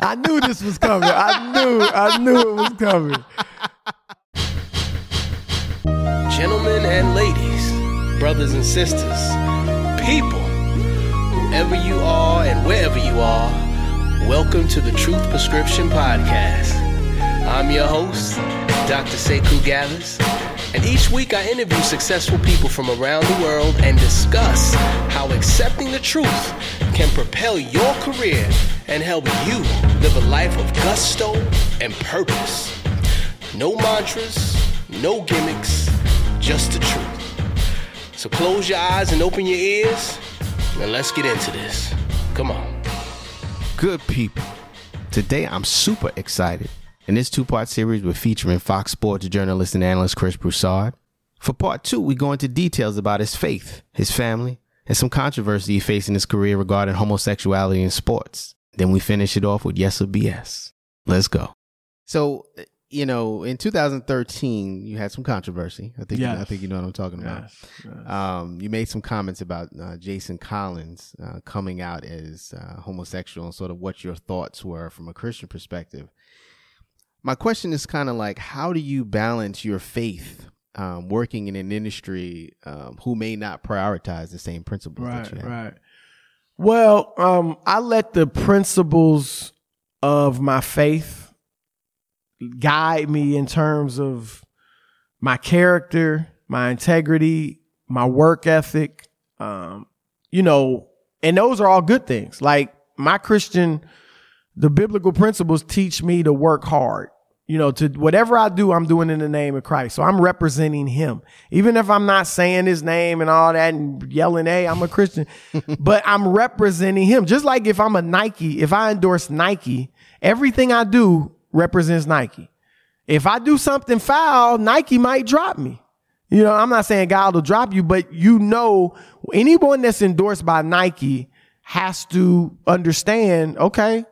I knew this was coming. I knew, I knew it was coming. Gentlemen and ladies, brothers and sisters, people, whoever you are and wherever you are, welcome to the Truth Prescription Podcast. I'm your host, Dr. Sekou Gathers, and each week I interview successful people from around the world and discuss how accepting the truth can propel your career and help you live a life of gusto and purpose. No mantras, no gimmicks, just the truth. So close your eyes and open your ears, and let's get into this. Come on. Good people. Today I'm super excited. In this two part series, we're featuring Fox Sports journalist and analyst Chris Broussard. For part two, we go into details about his faith, his family, and some controversy he faced in his career regarding homosexuality in sports. Then we finish it off with yes or BS. Let's go. So, you know, in 2013, you had some controversy. I think, Yes. I think you know what I'm talking about. Yes, yes. Um, you made some comments about uh, Jason Collins uh, coming out as uh, homosexual and sort of what your thoughts were from a Christian perspective. My question is kind of like, how do you balance your faith um, working in an industry um, who may not prioritize the same principles that you Right, have? right. Well, um, I let the principles of my faith guide me in terms of my character, my integrity, my work ethic. Um, you know, and those are all good things. Like my Christian, the biblical principles teach me to work hard. You know, to whatever I do, I'm doing in the name of Christ. So I'm representing him. Even if I'm not saying his name and all that and yelling, hey, I'm a Christian, but I'm representing him. Just like if I'm a Nike, if I endorse Nike, everything I do represents Nike. If I do something foul, Nike might drop me. You know, I'm not saying God will drop you, but you know, anyone that's endorsed by Nike has to understand, okay,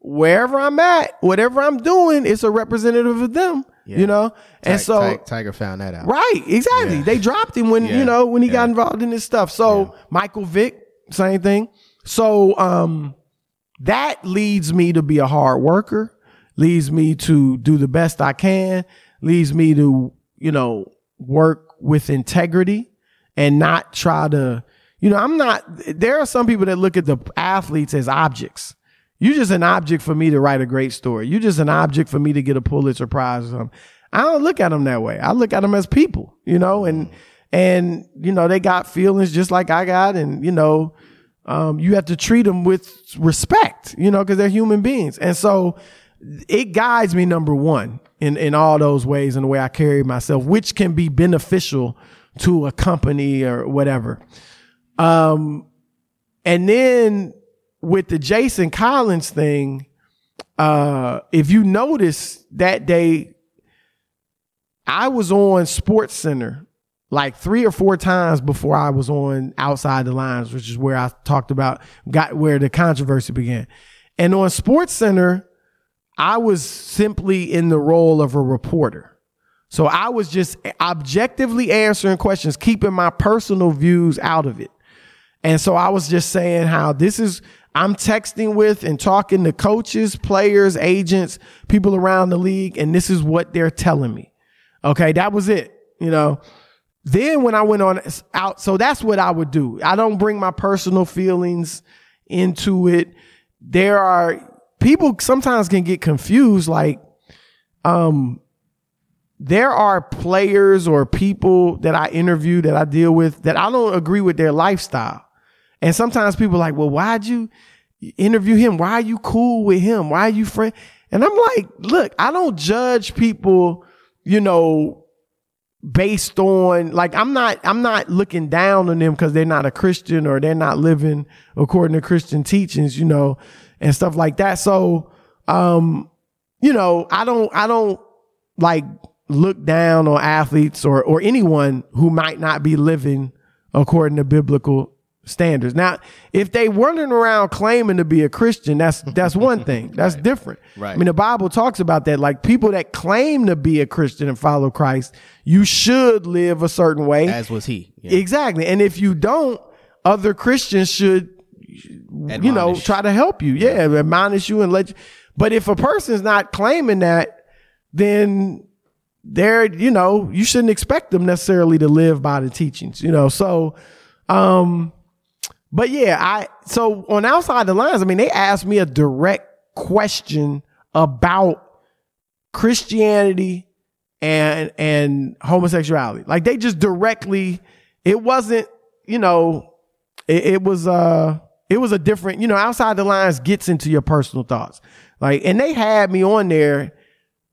wherever I'm at, whatever I'm doing, it's a representative of them. Yeah. You know? And so Ti- Tiger found that out. Right, exactly. Yeah. They dropped him when Yeah, you know when he got involved in this stuff. So Michael Vick, same thing. So um, that leads me to be a hard worker. Leads me to do the best I can. Leads me to you know work with integrity and not try to. You know, I'm not. There are some people that look at the athletes as objects. You're just an object for me to write a great story. You're just an object for me to get a Pulitzer Prize or something. I don't look at them that way. I look at them as people, you know, and and you know they got feelings just like I got, and you know, um, you have to treat them with respect, you know, because they're human beings, and so it guides me number one in in all those ways in the way I carry myself, which can be beneficial to a company or whatever. Um, and then with the Jason Collins thing, uh, if you notice that day, I was on Sports Center like three or four times before I was on Outside the Lines, which is where I talked about got where the controversy began. And on Sports Center, I was simply in the role of a reporter. So I was just objectively answering questions, keeping my personal views out of it. And so I was just saying how this is, I'm texting with and talking to coaches, players, agents, people around the league, and this is what they're telling me. Okay, that was it, you know. Then when I went on out, so that's what I would do. I don't bring my personal feelings into it. There are people sometimes can get confused, like, um, there are players or people that I interview that I deal with that I don't agree with their lifestyle. And sometimes people are like, well, why'd you interview him? Why are you cool with him? Why are you friend? And I'm like, look, I don't judge people, you know, based on like I'm not I'm not looking down on them because they're not a Christian or they're not living according to Christian teachings, you know, and stuff like that. So um, you know, I don't I don't like look down on athletes or or anyone who might not be living according to biblical standards. Now, if they running around claiming to be a Christian, that's that's one thing. That's Right. different. Right. I mean, the Bible talks about that. Like people that claim to be a Christian and follow Christ, you should live a certain way. As was he. Yeah. Exactly. And if you don't, other Christians should, you know, try to help you. Yeah, admonish you and let you. But if a person's not claiming that, then they're, you know, you shouldn't expect them necessarily to live by the teachings, you know. So, um, but yeah, I so on outside the lines, I mean, they asked me a direct question about Christianity and and homosexuality. Like they just directly, it wasn't, you know, it, it was uh it was a different, you know, outside the lines gets into your personal thoughts. Like, and they had me on there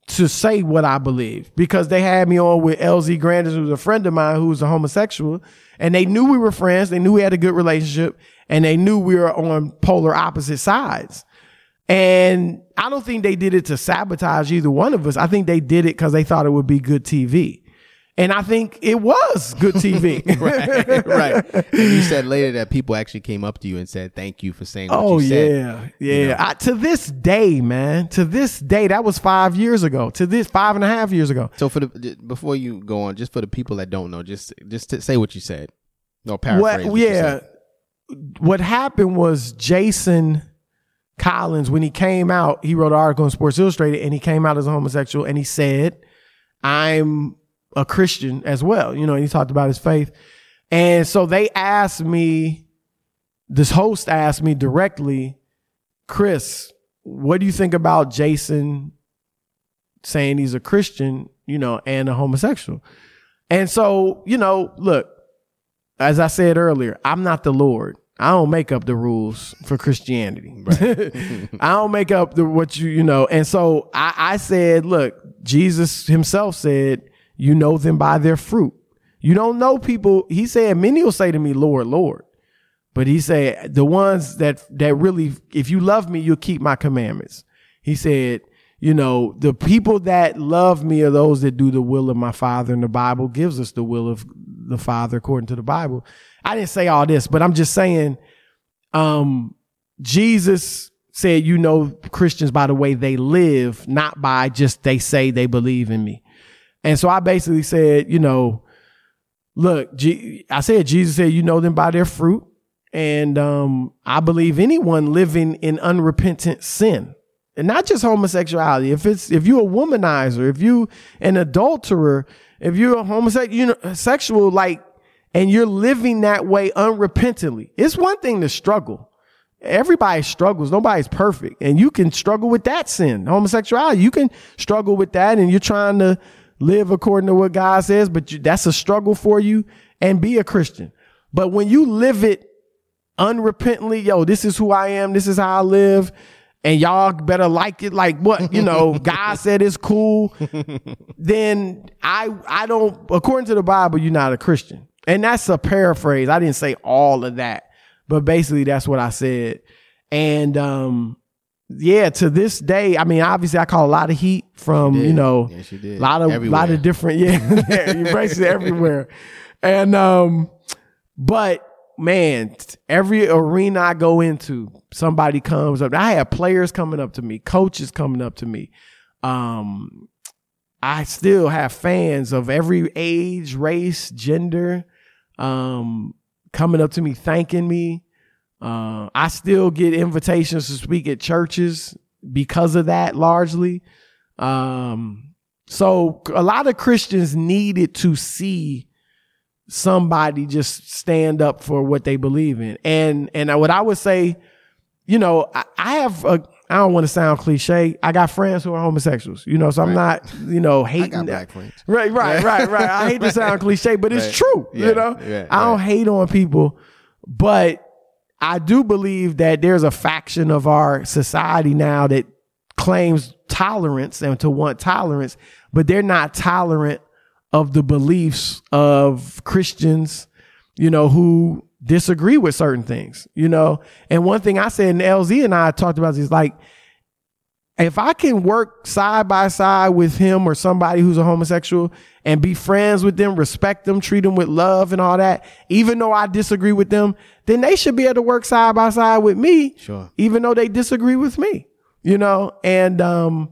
to say what I believe because they had me on with LZ Granderson, who was a friend of mine who was a homosexual, and they knew we were friends. They knew we had a good relationship, and they knew we were on polar opposite sides. And I don't think they did it to sabotage either one of us. I think they did it because they thought it would be good TV. And I think it was good TV. right, right. And you said later that people actually came up to you and said thank you for saying what Oh you said. Oh, yeah, yeah. I, to this day, man. To this day, that was five years ago. To this five and a half years ago. So for the before you go on, just for the people that don't know, just just to say what you said. No paraphrase. What? what Yeah. What happened was Jason Collins, when he came out, he wrote an article in Sports Illustrated, and he came out as a homosexual, and he said, "I'm a Christian as well." You know, he talked about his faith, and so they asked me. This host asked me directly, Chris, what do you think about Jason saying he's a Christian, you know, and a homosexual? And so, you know, look, as I said earlier, I'm not the Lord. I don't make up the rules for Christianity. I don't make up the what you you know. And so I, I said, look, Jesus himself said, you know them by their fruit. You don't know people. He said, many will say to me, Lord, Lord. But he said, the ones that that really, if you love me, you'll keep my commandments. He said, you know, the people that love me are those that do the will of my Father. And the Bible gives us the will of the Father according to the Bible. I didn't say all this, but I'm just saying, um, Jesus said, you know, Christians by the way they live, not by just they say they believe in me. And so I basically said, you know, look, G- I said, Jesus said, you know them by their fruit. And um, I believe anyone living in unrepentant sin, and not just homosexuality. If it's if you're a womanizer, if you an adulterer, if you're a homosexual, like, and you're living that way unrepentantly, it's one thing to struggle. Everybody struggles. Nobody's perfect, and you can struggle with that sin, homosexuality. You can struggle with that, and you're trying to live according to what God says, but you, that's a struggle for you. And be a Christian. But when you live it unrepentantly, yo, this is who I am, this is how I live, and y'all better like it like what, you know, God said it's cool, then I I don't according to the Bible, you're not a Christian. And that's a paraphrase. I didn't say all of that, but basically that's what I said. And um yeah, to this day, I mean, obviously I call a lot of heat from, you know, Yes, you did. a lot of Everywhere. lot of different, yeah, basically everywhere. And um, but man, every arena I go into, somebody comes up. I have players coming up to me, coaches coming up to me. Um, I still have fans of every age, race, gender, um, coming up to me, thanking me. Uh, I still get invitations to speak at churches because of that, largely. Um, so a lot of Christians needed to see somebody just stand up for what they believe in. And and what I would say, you know, I, I have a I don't want to sound cliche. I got friends who are homosexuals, you know, so I'm Right. not, you know, I hating. black. Right, right, right, right. I hate to sound cliche, but it's Right. true. Yeah, you know, yeah, I don't right. hate on people, but I do believe that there's a faction of our society now that claims tolerance and to want tolerance, but they're not tolerant of the beliefs of Christians, you know, who disagree with certain things, you know. And one thing I said, and LZ and I talked about this, like, if I can work side by side with him or somebody who's a homosexual and be friends with them, respect them, treat them with love and all that, even though I disagree with them, then they should be able to work side by side with me. Sure. Even though they disagree with me, you know? And, um,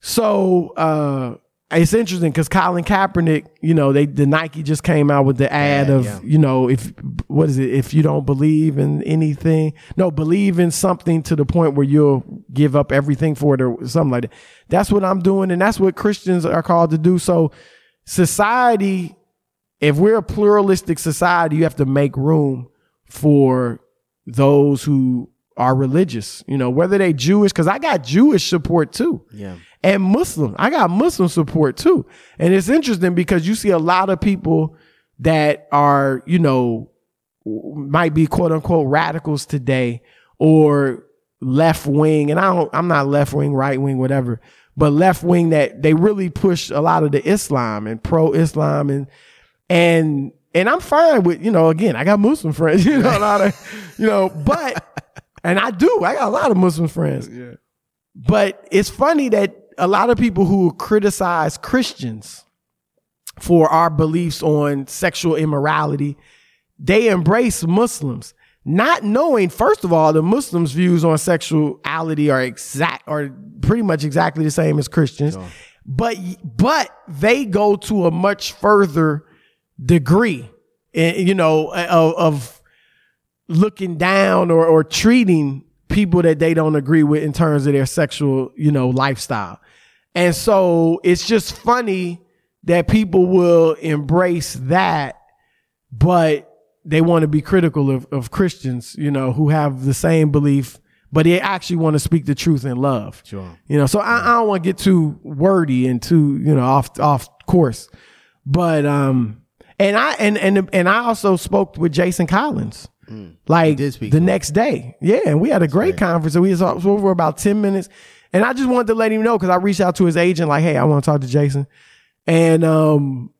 so, uh, it's interesting because Colin Kaepernick, you know, they the Nike just came out with the ad Yeah, of, yeah. you know, if what is it? If you don't believe in anything, no, believe in something to the point where you'll give up everything for it or something like that. That's what I'm doing, and that's what Christians are called to do. So, society, if we're a pluralistic society, you have to make room for those who are religious. You know, whether they Jewish, because I got Jewish support too Yeah. and Muslim. I got Muslim support too. And it's interesting because you see a lot of people that are, you know, might be quote unquote radicals today or left wing. And I don't, I'm not left wing, right wing, whatever, but left wing that they really push a lot of the Islam and pro Islam and, and, and I'm fine with, you know, again, I got Muslim friends, you know, a lot of, you know, but, and I do, I got a lot of Muslim friends. Yeah. But it's funny that a lot of people who criticize Christians for our beliefs on sexual immorality, they embrace Muslims, not knowing, first of all, the Muslims' views on sexuality are exact are pretty much exactly the same as Christians. But but they go to a much further degree, eh, you know, of, of looking down or, or treating people that they don't agree with in terms of their sexual, you know, lifestyle. And so it's just funny that people will embrace that, but they want to be critical of, of Christians, you know, who have the same belief, but they actually want to speak the truth in love. Sure. You know, so I, I don't want to get too wordy and too, you know, off off course. But um and I and and and I also spoke with Jason Collins. Like the next day. Yeah, and we had a great conference. And we was over for about 10 minutes. And I just wanted to let him know because I reached out to his agent, like, hey, I want to talk to Jason. And um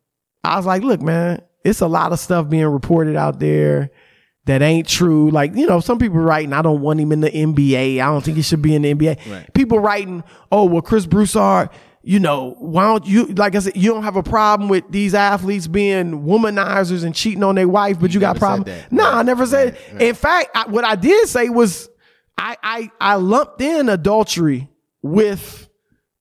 I was like, look, man, it's a lot of stuff being reported out there that ain't true. Like, you know, some people writing, I don't want him in the NBA. I don't think he should be in the NBA. Right. People writing, oh, well, Chris Broussard, you know, why don't you, like I said, you don't have a problem with these athletes being womanizers and cheating on their wife, but you, got never problem. No, Right, I never said. right. In fact, I, what I did say was, I, I, I lumped in adultery with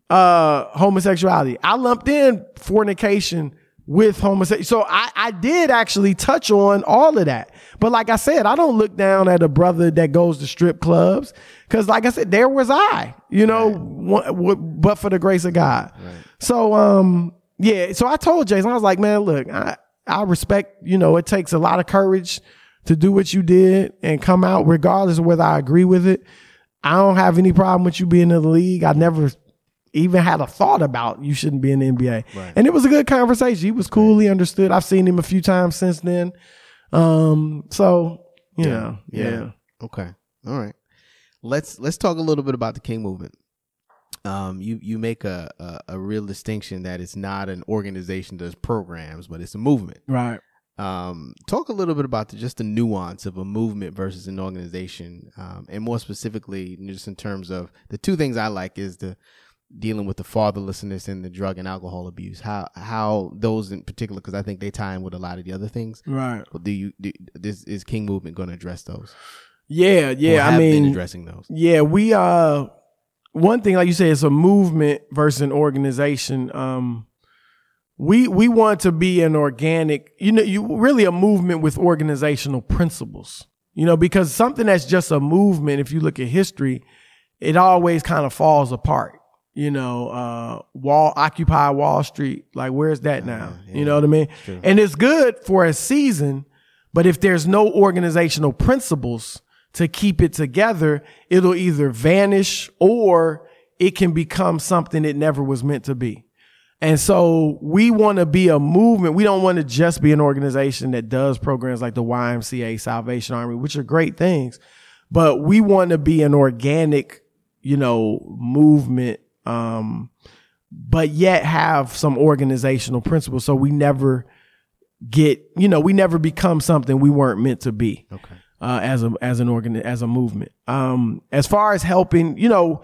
uh homosexuality. I lumped in fornication with homosexuality. So I, I did actually touch on all of that. But like I said, I don't look down at a brother that goes to strip clubs. Cause like I said, there was I, you know, one- w- but for the grace of God. So, um, yeah. So I told Jason, I was like, man, look, I, I respect, you know, it takes a lot of courage to do what you did and come out regardless of whether I agree with it. I don't have any problem with you being in the league. I never even had a thought about you shouldn't be in the NBA. And it was a good conversation. He was cool. He understood. I've seen him a few times since then. Um, so you know, yeah. Okay. All right. Let's let's talk a little bit about the King movement. Um, you you make a, a a real distinction that it's not an organization that does programs, but it's a movement. Right. Um, talk a little bit about the, just the nuance of a movement versus an organization, um, and more specifically, just in terms of the two things I like is the dealing with the fatherlessness and the drug and alcohol abuse. How how those in particular, because I think they tie in with a lot of the other things. Right. Do you do, this is King movement going to address those? Yeah. Yeah. I mean, addressing those. Yeah, we uh one thing like you say it's a movement versus an organization. Um we we want to be an organic, you know, you really a movement with organizational principles. You know, because something that's just a movement, if you look at history, it always kind of falls apart. You know, uh Wall Occupy Wall Street, like where's that now? You know what I mean? And it's good for a season, but if there's no organizational principles to keep it together, it'll either vanish or it can become something it never was meant to be. And so we want to be a movement. We don't want to just be an organization that does programs like the YMCA, Salvation Army, which are great things, but we want to be an organic, you know, movement, um, but yet have some organizational principles. So we never get, you know, we never become something we weren't meant to be Okay. uh, as a as an organ as a movement. Um, as far as helping, you know,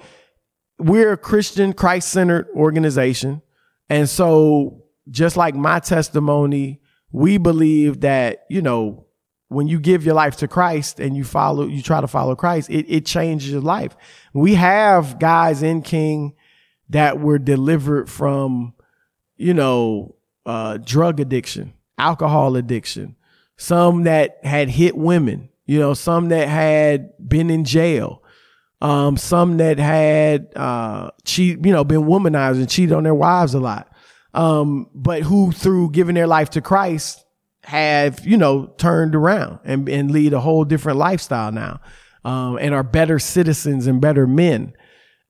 we're a Christian, Christ centered organization. And so, just like my testimony, we believe that, you know, when you give your life to Christ and you follow, you try to follow Christ, it, it changes your life. We have guys in King that were delivered from, you know, uh, drug addiction, alcohol addiction, some that had hit women, you know, some that had been in jail, um, some that had uh, cheat, you know, been womanized and cheated on their wives a lot, um, but who through giving their life to Christ have you know turned around and and lead a whole different lifestyle now, um, and are better citizens and better men,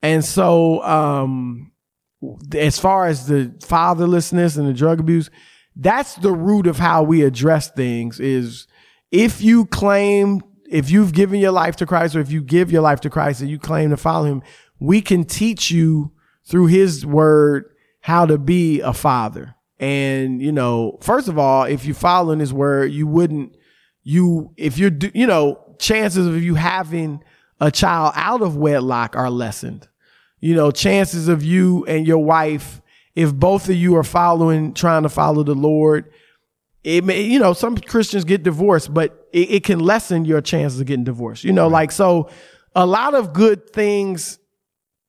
and so um, as far as the fatherlessness and the drug abuse, that's the root of how we address things. Is if you claim if you've given your life to Christ or if you give your life to Christ and you claim to follow him, we can teach you through his word how to be a father. And, you know, first of all, if you follow in his word, you wouldn't, you, if you're, you know, chances of you having a child out of wedlock are lessened. You know, chances of you and your wife, if both of you are following, trying to follow the Lord, it may, you know, some Christians get divorced, but it, it can lessen your chances of getting divorced. You know, right. like, so a lot of good things,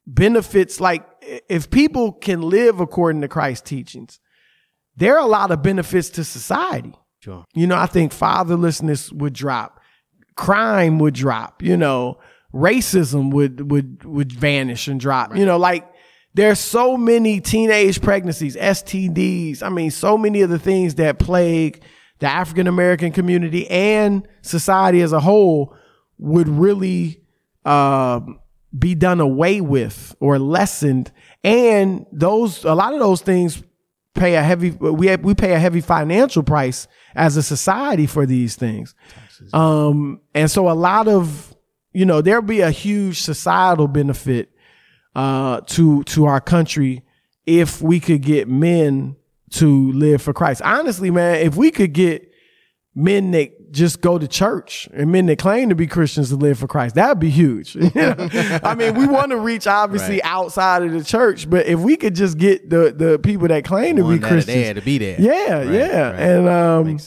benefits, like if people can live according to Christ's teachings, there are a lot of benefits to society. Sure. You know, I think fatherlessness would drop, crime would drop, you know, racism would would would vanish and drop. Right. You know, like there's so many teenage pregnancies, STDs. I mean, so many of the things that plague the African American community and society as a whole would really uh, be done away with or lessened. And those, a lot of those things pay a heavy, we have, we pay a heavy financial price as a society for these things. Um, and so a lot of, you know, there'll be a huge societal benefit uh, to to our country if we could get men to live for Christ. Honestly, man, if we could get men that just go to church and men that claim to be Christians to live for Christ, that'd be huge. I mean, we want to reach obviously right. outside of the church, but if we could just get the the people that claim to be Christians there to be there, yeah, right, yeah, right. and um.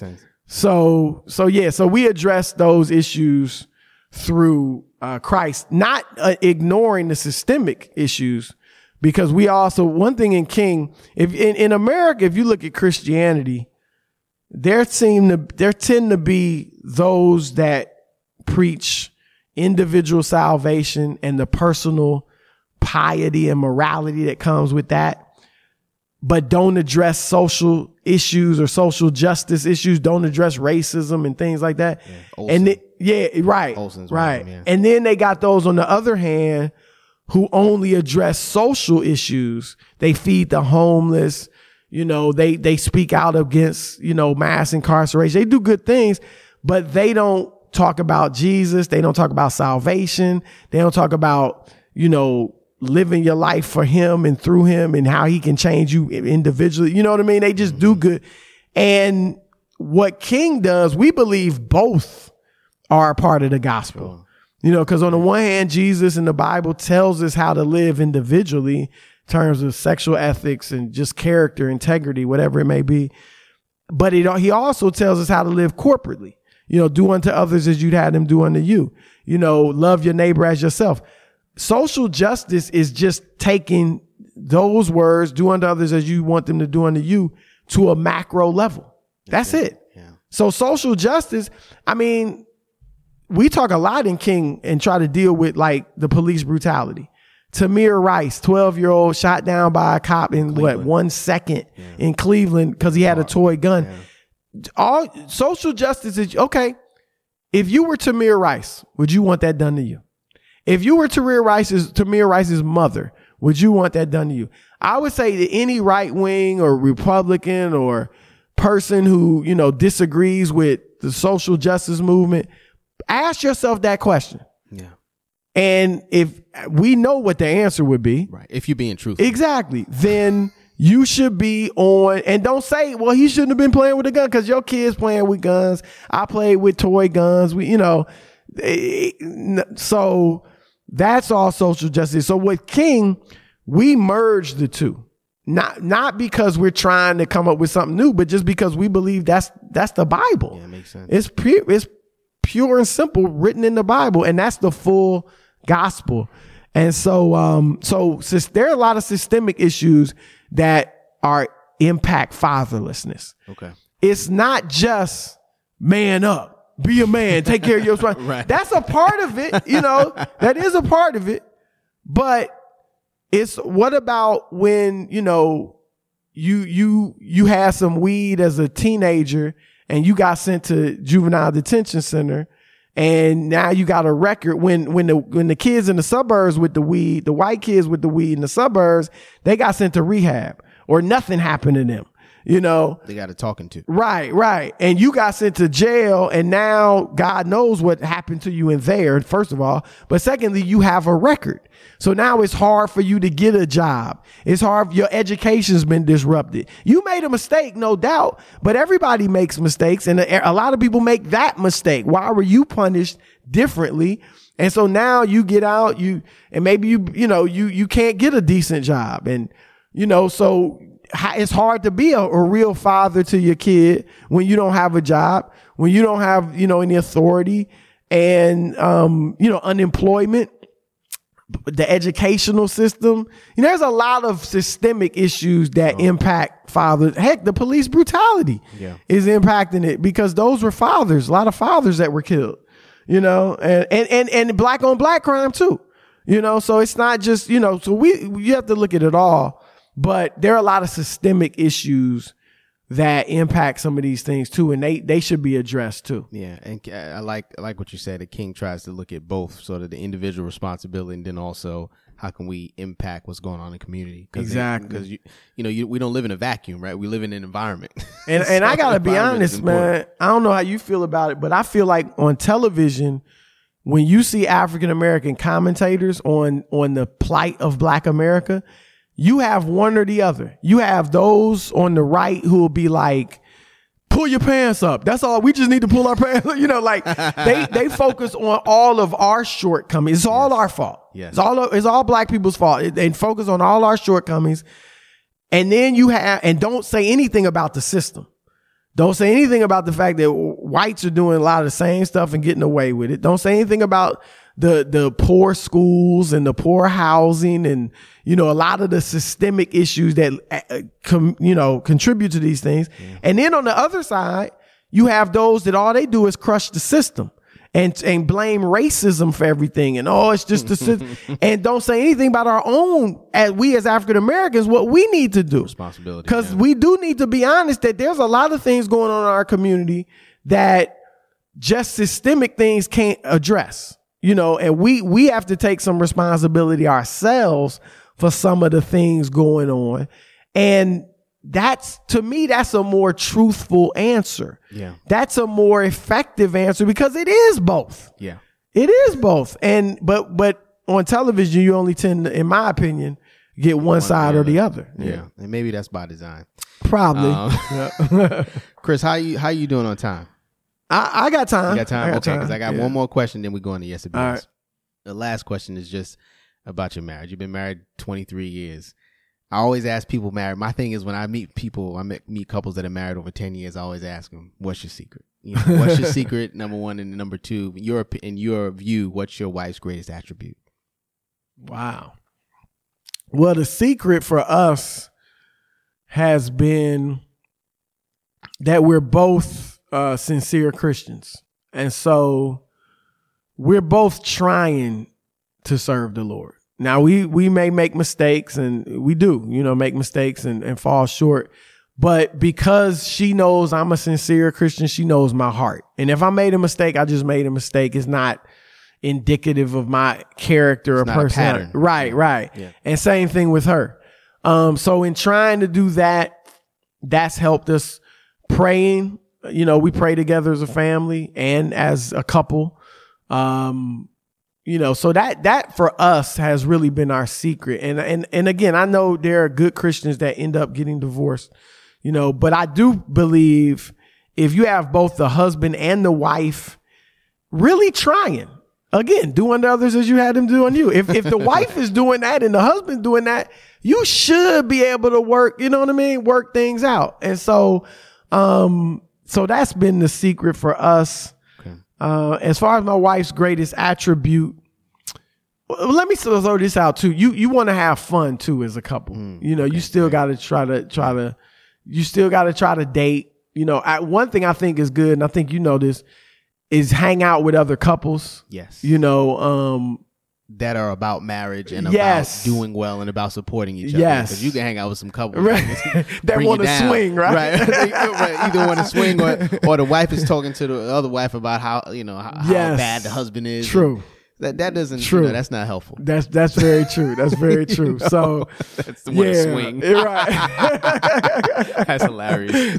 So so yeah, so we address those issues through uh, Christ, not uh, ignoring the systemic issues, because we also one thing in King, if in, in America, if you look at Christianity, there seem to there tend to be those that preach individual salvation and the personal piety and morality that comes with that, but don't address social issues or social justice issues, don't address racism and things like that. Yeah, and it, yeah, right. Olson's right. yeah. And then they got those on the other hand who only address social issues. They feed the homeless. You know, they they speak out against, you know, mass incarceration. They do good things, but they don't talk about Jesus. They don't talk about salvation. They don't talk about, you know, living your life for him and through him and how he can change you individually. You know what I mean? They just do mm-hmm. good. And what King does, we believe both are a part of the gospel. You know, because on the one hand, Jesus in the Bible tells us how to live individually in terms of sexual ethics and just character, integrity, whatever it may be. But it, he also tells us how to live corporately. You know, do unto others as you'd have them do unto you. You know, love your neighbor as yourself. Social justice is just taking those words, do unto others as you want them to do unto you, to a macro level. That's it. Yeah. So social justice, I mean, we talk a lot in King and try to deal with like the police brutality. Tamir Rice, 12 year old, shot down by a cop in Cleveland. what, one second yeah. in Cleveland because he had a toy gun. Yeah. All social justice is okay. If you were Tamir Rice, would you want that done to you? If you were Tamir Rice's, Tamir Rice's mother, would you want that done to you? I would say that any right wing or Republican or person who, you know, disagrees with the social justice movement, Ask yourself that question. Yeah. And if we know what the answer would be, right? If you're being truthful, exactly, then you should be on. And don't say, "Well, he shouldn't have been playing with a gun," because your kids playing with guns. I played with toy guns. We, you know, eh, so That's all social justice. So with King, we merged the two. Not not because we're trying to come up with something new, but just because we believe that's that's the Bible. Yeah, makes sense. It's pure it's pure and simple written in the Bible, and that's the full gospel. And so um so there are a lot of systemic issues that are impact fatherlessness. Okay. It's not just man up, be a man, take care of your wife. Right. That's a part of it, you know, that is a part of it. But it's what about when, you know, you you you had some weed as a teenager and you got sent to juvenile detention center and now you got a record when when the when the kids in the suburbs with the weed, the white kids with the weed in the suburbs, they got sent to rehab or nothing happened to them. You know, They got a talking to. Right, right. And you got sent to jail, and now God knows what happened to you in there, first of all. But secondly, you have a record. So now it's hard for you to get a job. It's hard. Your education's been disrupted. You made a mistake, no doubt, but everybody makes mistakes, and a, lot of people make that mistake. Why were you punished differently? And so now you get out, you, and maybe you, you know, you, you can't get a decent job. And, you know, so it's hard to be a, a real father to your kid when you don't have a job, when you don't have, you know, any authority and, um, you know, unemployment, the educational system. You know, there's a lot of systemic issues that impact fathers. Heck, the police brutality Yeah. is impacting it because those were fathers, a lot of fathers that were killed, you know, and, and, and, and black on black crime too, you know, so it's not just, you know, so we, you have to look at it all, but there are a lot of systemic issues that impact some of these things too. And they, they should be addressed too. Yeah, and uh, I like I like what you said. That King tries to look at both, sort of the individual responsibility, and then also how can we impact what's going on in the community. Exactly. Because you you know you, we don't live in a vacuum, right? We live in an environment. And and I gotta be honest, man. I don't know how you feel about it, but I feel like on television, when you see African American commentators on on the plight of Black America, you have one or the other. You have those on the right who will be like, pull your pants up. That's all. We just need to pull our pants. You know, like they they focus on all of our shortcomings. It's all our fault. Yes. It's all it's all black people's fault. They focus on all our shortcomings. And then you have and don't say anything about the system. Don't say anything about the fact that whites are doing a lot of the same stuff and getting away with it. Don't say anything about the the poor schools and the poor housing and you know a lot of the systemic issues that uh, uh, com, you know contribute to these things. And then on the other side, you have those that all they do is crush the system and and blame racism for everything and oh it's just the system and don't say anything about our own as we as African Americans what we need to do Responsibility, because yeah. we do need to be honest that there's a lot of things going on in our community that just systemic things can't address you know and we we have to take some responsibility ourselves for some of the things going on. And that's to me that's a more truthful answer. Yeah. that's a more effective answer because it is both. Yeah, it is both. And but but on television you only tend to, in my opinion get one, side or the other. Yeah, and maybe that's by design. probably. Um, Chris, how you how you doing on time? I, I got time You got time? I okay, because I got Yeah. one more question, then we go on to yes or All right. The last question is just about your marriage. You've been married 23 years. I always ask people married. My thing is when I meet people, I meet, meet couples that are married over 10 years, I always ask them, what's your secret? You know, what's your secret? Number one. And number two, your, in your view, what's your wife's greatest attribute? Wow. Well, the secret for us has been that we're both uh, sincere Christians. And so we're both trying to serve the Lord. Now we we may make mistakes and we do, you know, make mistakes and, and fall short. But because she knows I'm a sincere Christian, she knows my heart. And if I made a mistake, I just made a mistake. It's not indicative of my character or not a personality. Right, right. Yeah. And same thing with her. Um, so in trying to do that, that's helped us praying. You know, we pray together as a family and as a couple. Um, you know, so that that for us has really been our secret. And and and again, I know there are good Christians that end up getting divorced, you know, but I do believe if you have both the husband and the wife really trying again, do unto others as you had them do on you. If if the wife is doing that and the husband doing that, you should be able to work, you know what I mean? Work things out. And so um so that's been the secret for us. Okay. Uh as far as my wife's greatest attribute, let me throw this out too. You you want to have fun too as a couple. you know, you still got to try to try to you still got to try to date. You know, I, one thing I think is good, and I think you know this, is hang out with other couples. Yes. You know, um, that are about marriage and Yes. about doing well and about supporting each other. Yes. Because you can hang out with some couples Right. that you wanna swing, right? Right. Right. Either want to swing or, or the wife is talking to the other wife about how, you know, how, how bad the husband is. True. That, that doesn't, you True. know, that's not helpful. that's that's very true. That's very true. So That's the one yeah, to swing. right. That's hilarious.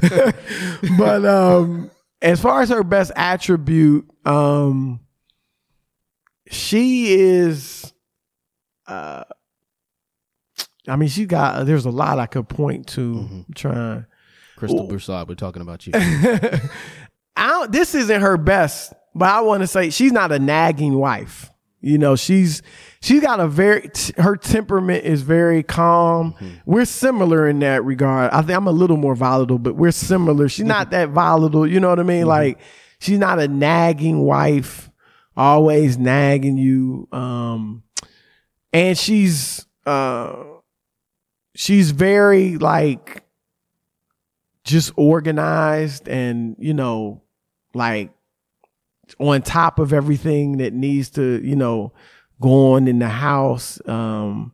but um as far as her best attribute um she is uh i mean she got there's a lot i could point to Mm-hmm. Trying. Crystal Broussard, we're talking about you. I don't, this isn't her best but i want to say she's not a nagging wife. You know she's she's got a very t- her temperament is very calm. We're similar in that regard. I think i'm a little more volatile but we're similar. She's not that volatile you know what i mean? Like she's not a nagging wife always nagging you um and she's uh she's very like just organized and you know like on top of everything that needs to you know go on in the house um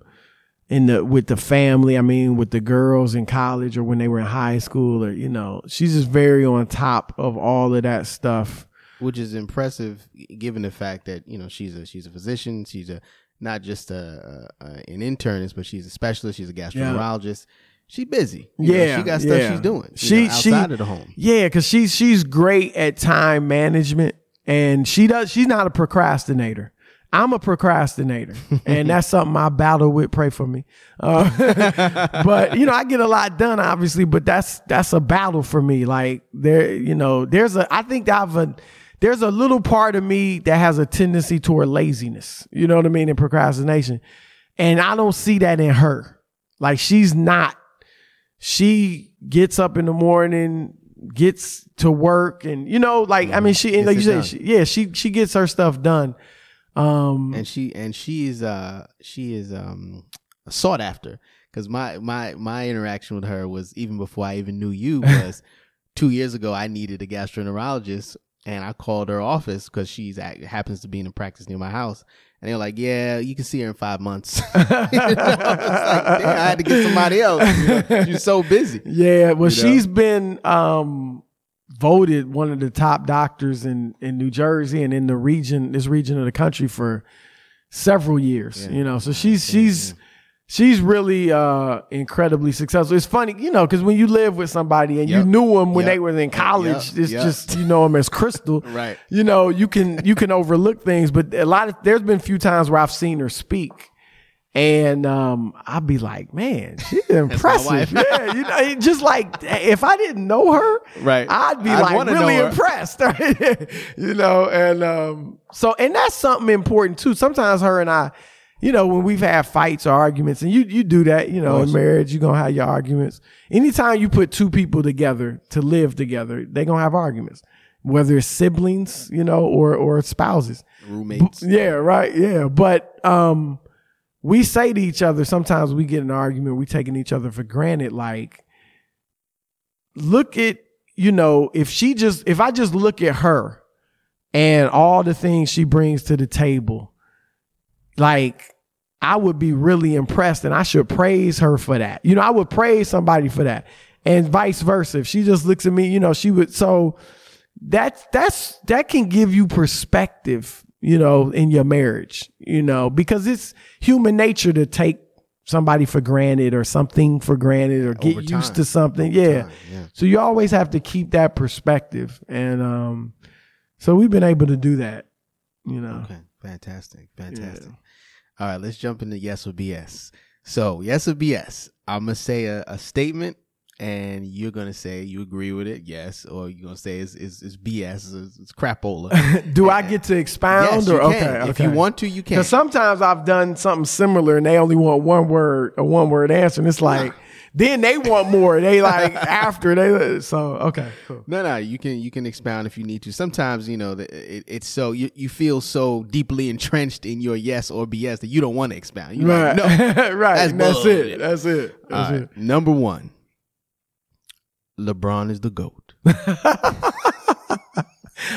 in the with the family i mean with the girls in college or when they were in high school or you know she's just very on top of all of that stuff which is impressive given the fact that you know she's a she's a physician she's a not just a, a, an internist but she's a specialist she's a gastroenterologist she's busy You know, Yeah, she got stuff yeah. she's doing She- know, she- outside of the home Yeah, because she's she's great at time management, and she does. She's not a procrastinator. I'm a procrastinator, and that's something I battle with. Pray for me. Uh, but you know, I get a lot done, obviously. But that's that's a battle for me. Like there, you know, there's a. I think I've a. There's a little part of me that has a tendency toward laziness. You know what I mean, and procrastination, and I don't see that in her. Like she's not she gets up in the morning, gets to work, and you know, like I mean, she and like you said, she, yeah, she she gets her stuff done. Um, and she and she is uh she is um sought after because my my my interaction with her was even before I even knew you was two years ago I needed a gastroenterologist and I called her office because she's at, happens to be in a practice near my house and they were like yeah you can see her in five months you know? like, I had to get somebody else you know? she's so busy yeah, well, You know? she's been um voted one of the top doctors in in New Jersey and in the region, this region of the country for several years. Yeah. You know, so she's she's. She's really uh, incredibly successful. It's funny, you know, because when you live with somebody and you knew them when Yep. they were in college, Yep. it's Yep. just you know them as Crystal, Right. You know, you can you can overlook things, but a lot of there's been a few times where I've seen her speak, and um, I'd be like, man, she's impressive. yeah, you know, just like if I didn't know her, Right. I'd be I'd like really impressed, you know, and um, so and that's something important too. Sometimes her and I. You know, when we've had fights or arguments, and you you do that, you know, in marriage, you're gonna have your arguments. Anytime you put two people together to live together, they're gonna have arguments. Whether it's siblings, you know, or or spouses. roommates Yeah, right. Yeah. But um we say to each other, sometimes we get in an argument, we taking each other for granted, like, look at, you know, if she just if I just look at her and all the things she brings to the table, like I would be really impressed and I should praise her for that. You know, I would praise somebody for that. And vice versa. If she just looks at me, you know, she would so that's that's that can give you perspective, you know, in your marriage, you know, because it's human nature to take somebody for granted or something for granted or get used to something. Yeah. time, yeah. So you always have to keep that perspective. And um so we've been able to do that, you know. Okay, fantastic, fantastic. All right, let's jump into yes or BS. So yes or BS. I'm gonna say a, a statement, and you're gonna say you agree with it, yes, or you're gonna say it's it's, it's BS, it's, it's crapola. Do I get to expound yes, or you okay, can. If you want to, you can. Because sometimes I've done something similar and they only want one word, a one word answer, and it's like then they want more. They like after they so okay, cool. No, no, you can you can expound if you need to. Sometimes you know it, it's so you, you feel so deeply entrenched in your yes or BS that you don't want to expound. You Right, like, no, right. That's That's, it. That's it. That's right. it. Number one, LeBron is the goat.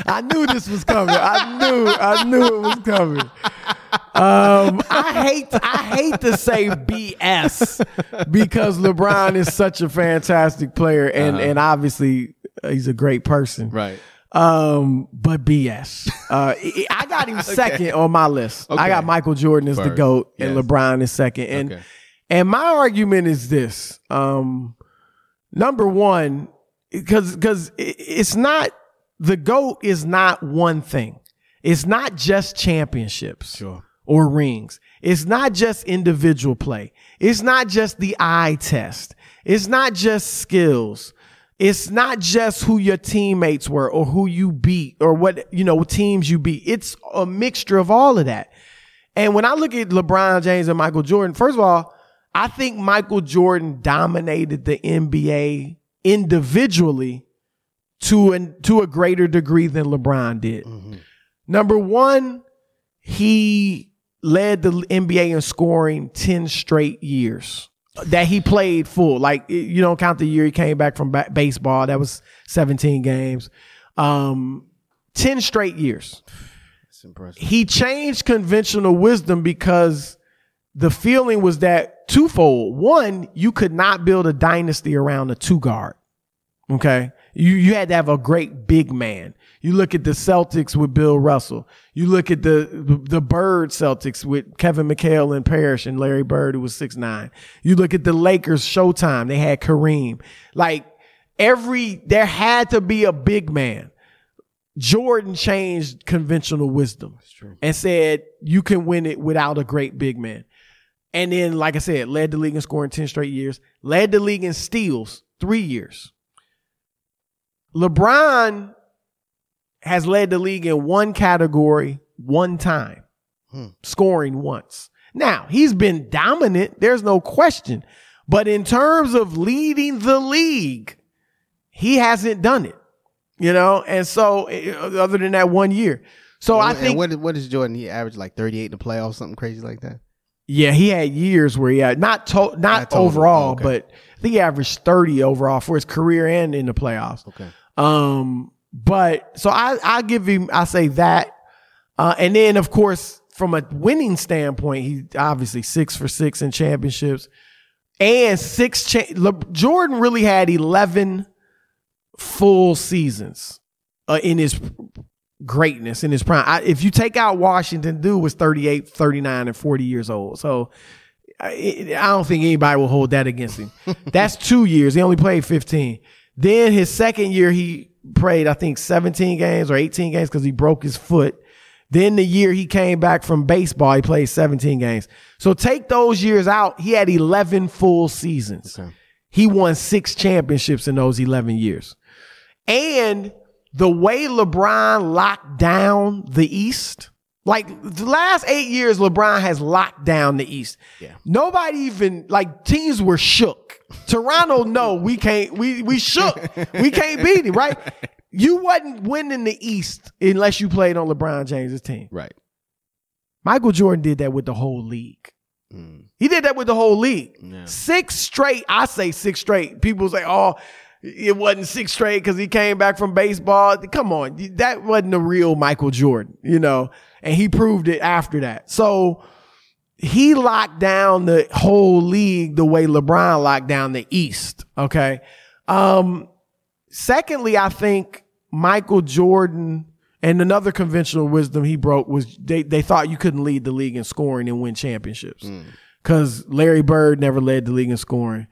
I knew this was coming. I knew. I knew it was coming. Um, I hate. I hate to say BS because LeBron is such a fantastic player, and and obviously he's a great person. Right. Um, but BS. Uh, I got him second on my list. I got Michael Jordan as the goat, and Yes. LeBron is second. And Okay. and my argument is this: um, number one, because because it's not the goat is not one thing. It's not just championships Sure. or rings. It's not just individual play. It's not just the eye test. It's not just skills. It's not just who your teammates were or who you beat or what, you know, teams you beat. It's a mixture of all of that. And when I look at LeBron James and Michael Jordan, first of all, I think Michael Jordan dominated the NBA individually to an, to a greater degree than LeBron did. Number one, he led the NBA in scoring 10 straight years that he played full. Like you don't count the year he came back from ba- baseball. That was 17 games. Um, 10 straight years. That's impressive. He changed conventional wisdom because the feeling was that twofold. One, you could not build a dynasty around a two guard. Okay. You you had to have a great big man. You look at the Celtics with Bill Russell. You look at the the, the Bird Celtics with Kevin McHale and Parish and Larry Bird, who was six nine. You look at the Lakers Showtime. They had Kareem. Like every there had to be a big man. Jordan changed conventional wisdom and said you can win it without a great big man. And then, like I said, led the league in scoring 10 straight years, led the league in steals three years. LeBron has led the league in one category one time, scoring once. Now, he's been dominant, there's no question. But in terms of leading the league, he hasn't done it. You know, and so eh, other than that one year. So I And think what is, what is Jordan? He averaged like 38 in the playoffs, something crazy like that. Yeah, he had years where he had not to, not, Not overall, Oh, okay. but I think he averaged thirty overall for his career and in the playoffs. Okay. Um, but so I I give him I say that, uh, and then of course from a winning standpoint, he obviously six for six in championships, and six. Cha- Le- Jordan really had eleven full seasons uh, in his greatness in his prime. I, if you take out Washington, dude was 38, 39, and 40 years old. So I, I don't think anybody will hold that against him. That's two years. He only played 15. Then his second year, he played, I think, 17 games or 18 games because he broke his foot. Then the year he came back from baseball, he played 17 games. So take those years out, he had 11 full seasons. He won six championships in those 11 years. And the way LeBron locked down the East, like the last eight years, LeBron has locked down the East. Yeah. Nobody even like teams were shook. Toronto, no, we can't. We we shook. We can't beat him, right? You wasn't winning the East unless you played on LeBron James's team. Right. Michael Jordan did that with the whole league. Mm. He did that with the whole league. Yeah. Six straight. I say six straight. People say, "Oh, it wasn't six straight because he came back from baseball." Come on, that wasn't the real Michael Jordan, you know. And he proved it after that. So he locked down the whole league the way LeBron locked down the East. Okay. Um, secondly, I think Michael Jordan and another conventional wisdom he broke was they, they thought you couldn't lead the league in scoring and win championships. Cause Larry Bird never led the league in scoring.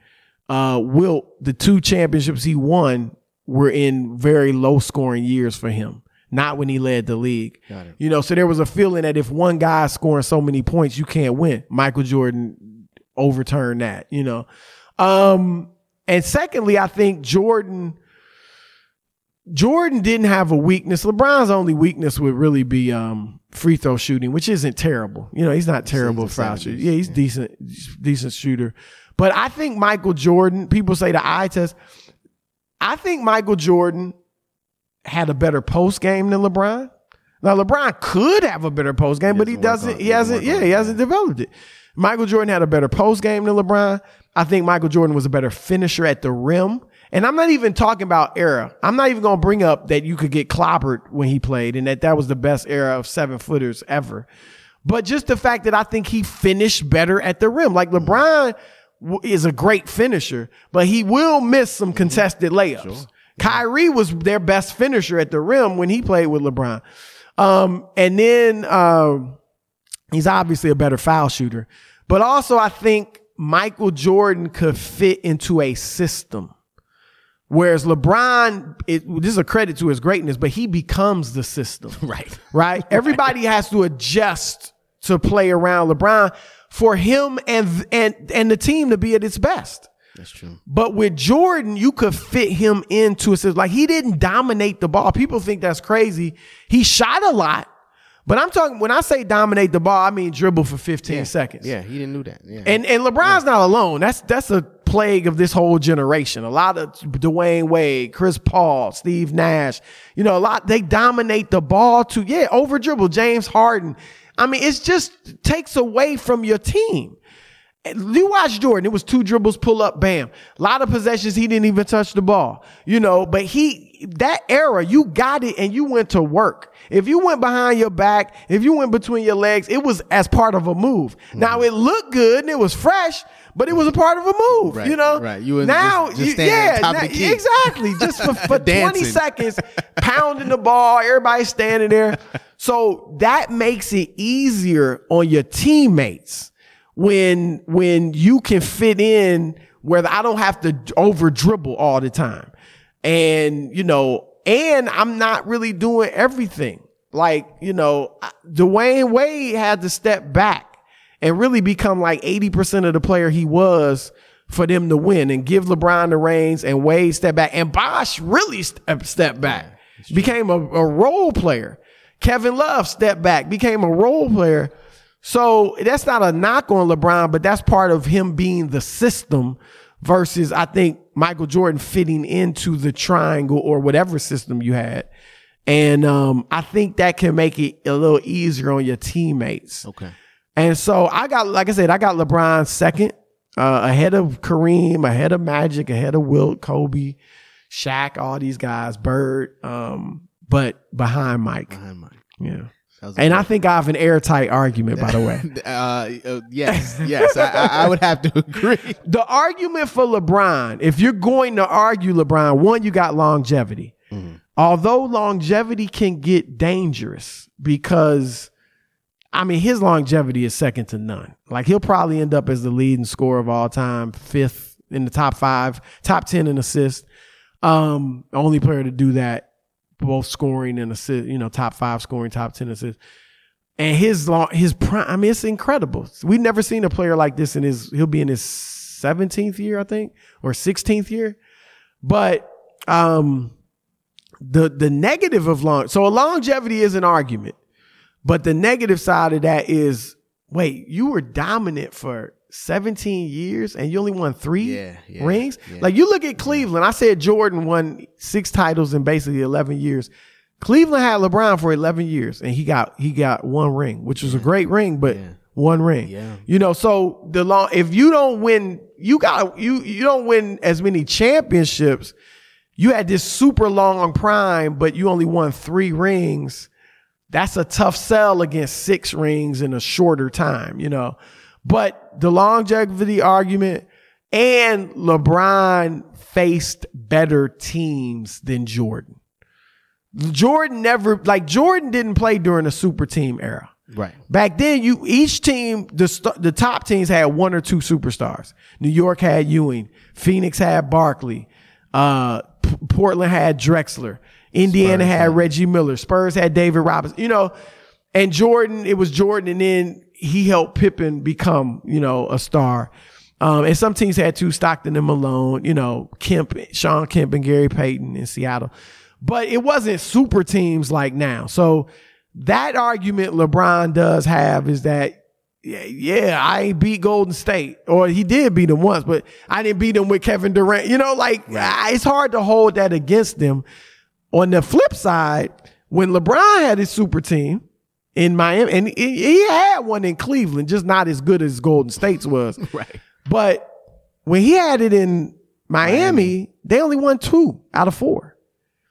Uh, Wilt, the two championships he won were in very low scoring years for him, not when he led the league. You know, so there was a feeling that if one guy scoring so many points, you can't win. Michael Jordan overturned that, you know. Um, and secondly, I think Jordan Jordan didn't have a weakness. LeBron's only weakness would really be um, free throw shooting, which isn't terrible. You know, he's not terrible foul shooter. Yeah, he's decent, decent shooter. But I think Michael Jordan. People say the eye test. I think Michael Jordan had a better post game than LeBron. Now LeBron could have a better post game, but he doesn't. he hasn't. Yeah, he hasn't developed it. Michael Jordan had a better post game than LeBron. I think Michael Jordan was a better finisher at the rim. And I'm not even talking about era. I'm not even going to bring up that you could get clobbered when he played and that that was the best era of seven footers ever. But just the fact that I think he finished better at the rim. Like LeBron is a great finisher, but he will miss some contested layups. Sure. Kyrie was their best finisher at the rim when he played with LeBron. Um, and then um, he's obviously a better foul shooter. But also, I think Michael Jordan could fit into a system. Whereas LeBron, it, this is a credit to his greatness, but he becomes the system. Right. Right. Everybody has to adjust to play around LeBron for him and and and the team to be at its best. That's true. But with Jordan, you could fit him into a system. Like he didn't dominate the ball. People think that's crazy. He shot a lot, but I'm talking when I say dominate the ball, I mean dribble for 15 yeah. seconds. Yeah, he didn't do that. Yeah. And and LeBron's yeah. not alone. That's that's a plague of this whole generation. A lot of Dwyane Wade, Chris Paul, Steve Nash, you know, a lot they dominate the ball to yeah, over dribble, James Harden. I mean, it's just takes away from your team. You watch Jordan, it was two dribbles, pull up, bam. A lot of possessions, he didn't even touch the ball, you know, but he, that era, you got it and you went to work. If you went behind your back, if you went between your legs, it was as part of a move. Mm-hmm. Now it looked good and it was fresh, but it was a part of a move, right, you know? Right. You were now, just, just yeah, now, exactly. Just for, for 20 seconds, pounding the ball, everybody standing there. So that makes it easier on your teammates when when you can fit in where I don't have to over dribble all the time. And, you know, and I'm not really doing everything. Like, you know, Dwyane Wade had to step back and really become like 80% of the player he was for them to win and give LeBron the reins and Wade step back. And Bosh really step, uh, step back, became a, a role player. Kevin Love stepped back, became a role player. So that's not a knock on LeBron, but that's part of him being the system versus I think Michael Jordan fitting into the triangle or whatever system you had. And um, I think that can make it a little easier on your teammates. Okay. And so I got, like I said, I got LeBron second, uh, ahead of Kareem, ahead of Magic, ahead of Wilt, Kobe, Shaq, all these guys, Bird, um, but behind Mike. Behind Mike. Yeah. And I think I have an airtight argument, by the way. uh, uh, yes, yes, I, I, would have to agree. The argument for LeBron, if you're going to argue LeBron, one, you got longevity. Mm-hmm. Although longevity can get dangerous because, I mean, his longevity is second to none. Like he'll probably end up as the leading scorer of all time, fifth in the top five, top 10 in assists. Um, only player to do that both scoring and assist, you know, top five scoring, top 10 assists. And his long, his prime, I mean, it's incredible. We've never seen a player like this in his, he'll be in his 17th year, I think, or 16th year. But, um, the, the negative of long, so a longevity is an argument, but the negative side of that is, wait, you were dominant for 17 years and you only won three yeah, yeah, rings. Yeah. Like you look at Cleveland, I said Jordan won six titles in basically 11 years. Cleveland had LeBron for 11 years and he got he got one ring, which was a great ring, but one ring. Yeah. You know, so the long if you don't win, you got you you don't win as many championships. You had this super long prime, but you only won three rings. That's a tough sell against six rings in a shorter time, you know. But the longevity argument and LeBron faced better teams than Jordan. Jordan never like Jordan didn't play during the super team era. Right. Back then, you each team the the top teams had one or two superstars. New York had Ewing, Phoenix had Barkley, uh, P- Portland had Drexler, Indiana Spurs had Reggie Miller, Spurs had David Robinson. You know, and Jordan, it was Jordan, and then he helped Pippen become, you know, a star. Um, and some teams had two Stockton and Malone, you know, Kemp, Shawn Kemp and Gary Payton in Seattle. But it wasn't super teams like now. So that argument LeBron does have is that yeah, yeah, I ain't beat Golden State, or he did beat them once, but I didn't beat them with Kevin Durant. You know, like right. it's hard to hold that against them. On the flip side, when LeBron had his super team in Miami, and he had one in Cleveland, just not as good as Golden State's was. right. But when he had it in Miami, Miami, they only won two out of four.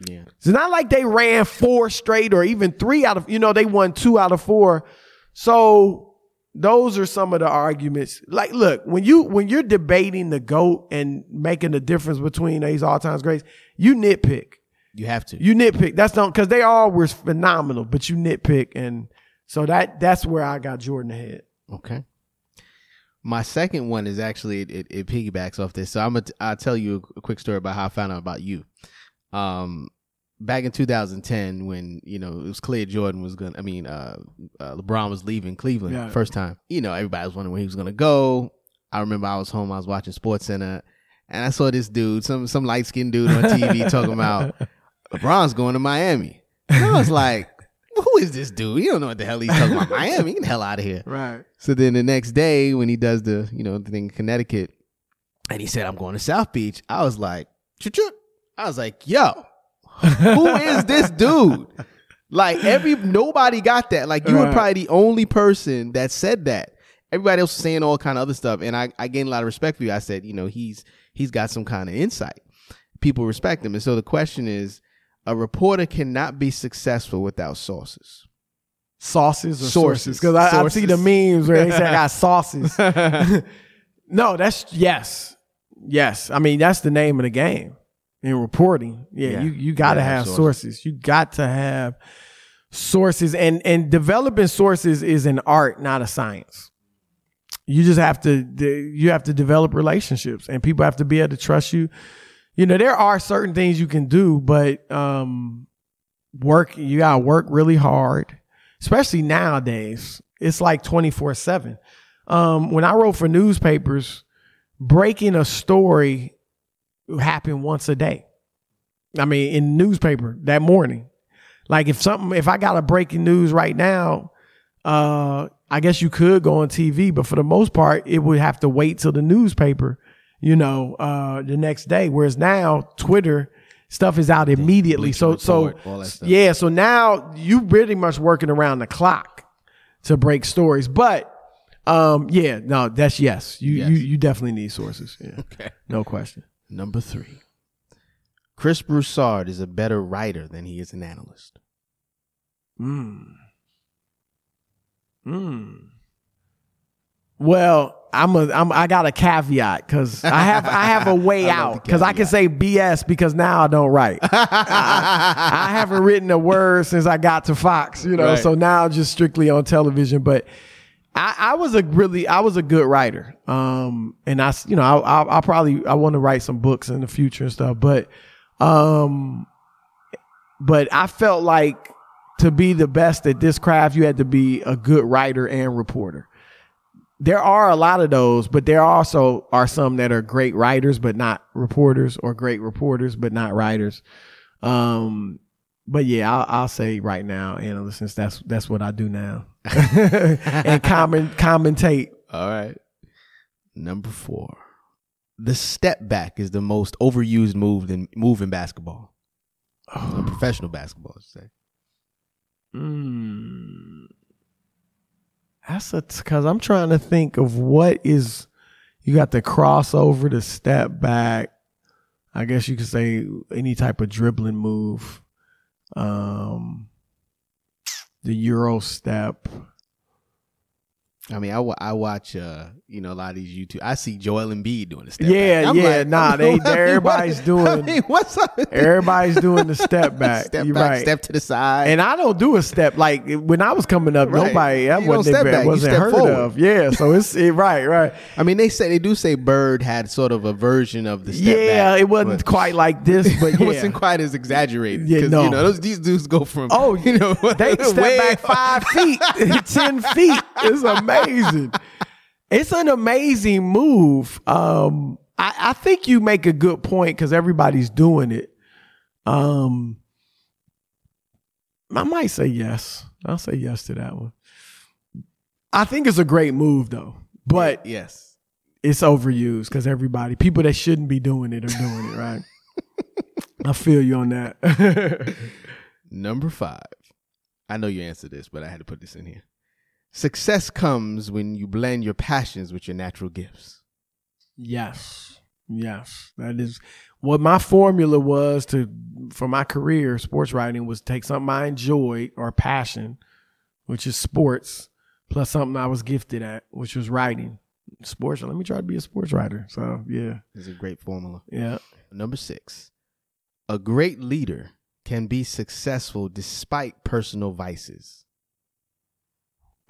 Yeah. It's not like they ran four straight or even three out of, you know, they won two out of four. So those are some of the arguments. Like, look, when you when you're debating the GOAT and making the difference between these all time greats, you nitpick. You have to. You nitpick. That's not because they all were phenomenal, but you nitpick, and so that that's where I got Jordan ahead. Okay. My second one is actually it, it, piggybacks off this. So I'm gonna I'll tell you a quick story about how I found out about you. Um, back in 2010 when you know it was clear Jordan was gonna. I mean, uh, uh LeBron was leaving Cleveland yeah. first time. You know, everybody was wondering where he was gonna go. I remember I was home. I was watching SportsCenter, and I saw this dude, some some light skinned dude on TV, talking about LeBron's going to Miami. And I was like, who is this dude? You don't know what the hell he's talking about. Miami, get the hell out of here. Right. So then the next day when he does the, you know, the thing in Connecticut, and he said, I'm going to South Beach, I was like, chut I was like, yo, who is this dude? Like every nobody got that. Like you right. were probably the only person that said that. Everybody else was saying all kind of other stuff. And I, I gained a lot of respect for you. I said, you know, he's he's got some kind of insight. People respect him. And so the question is, a reporter cannot be successful without sources. Sauces or sources? Because I, I, see the memes where they say I got sauces. no, that's yes, yes. I mean that's the name of the game in reporting. Yeah, yeah. you you got to yeah, have sources. sources. You got to have sources, and and developing sources is an art, not a science. You just have to you have to develop relationships, and people have to be able to trust you you know, there are certain things you can do, but um, work, you got to work really hard, especially nowadays. It's like 24 7. Um, when I wrote for newspapers, breaking a story happened once a day. I mean, in newspaper that morning. Like if something, if I got a breaking news right now, uh, I guess you could go on TV, but for the most part, it would have to wait till the newspaper you know, uh, the next day. Whereas now Twitter stuff is out immediately. So, report, so yeah. So now you pretty much working around the clock to break stories. But, um, yeah, no, that's yes. You, yes. you, you definitely need sources. Yeah. Okay. No question. Number three. Chris Broussard is a better writer than he is an analyst. Hmm. Hmm. Well, I'm a I'm I got a caveat because I have I have a way out because I can say BS because now I don't write. I, I, haven't written a word since I got to Fox, you know. Right. So now just strictly on television, but. I, I, was a really, I was a good writer. Um, and I, you know, I, I, I probably, I want to write some books in the future and stuff, but, um, but I felt like to be the best at this craft, you had to be a good writer and reporter there are a lot of those, but there also are some that are great writers but not reporters, or great reporters but not writers. Um, but yeah, I'll, I'll say right now, analyst, since that's that's what I do now, and comment commentate. All right, number four, the step back is the most overused move in move in basketball, oh. professional basketball, I say. Hmm. That's a because I'm trying to think of what is you got the crossover, the step back. I guess you could say any type of dribbling move. Um, the Euro step. I mean, I, I watch, uh, you know, a lot of these YouTube. I see Joel and Embiid doing the step yeah, back. yeah, like, nah, they, everybody's doing. I mean, what's up? Everybody's doing the step back. step You're back, right. step to the side. And I don't do a step like when I was coming up. Right. Nobody that wasn't back, wasn't heard forward. of. Yeah, so it's it, right, right. I mean, they say they do say Bird had sort of a version of the step yeah, back, it wasn't quite like this, but yeah. it wasn't quite as exaggerated. Yeah, no. you know, those, these dudes go from oh, you know, they step back five feet, ten feet. It's amazing It's an amazing move. Um, I, I think you make a good point because everybody's doing it. Um, I might say yes. I'll say yes to that one. I think it's a great move though, but yes, it's overused because everybody, people that shouldn't be doing it, are doing it. Right? I feel you on that. Number five. I know you answered this, but I had to put this in here. Success comes when you blend your passions with your natural gifts. Yes. Yes. That is what my formula was to for my career, sports writing was take something I enjoyed or passion, which is sports, plus something I was gifted at, which was writing. Sports. Let me try to be a sports writer. So yeah. It's a great formula. Yeah. Number six. A great leader can be successful despite personal vices.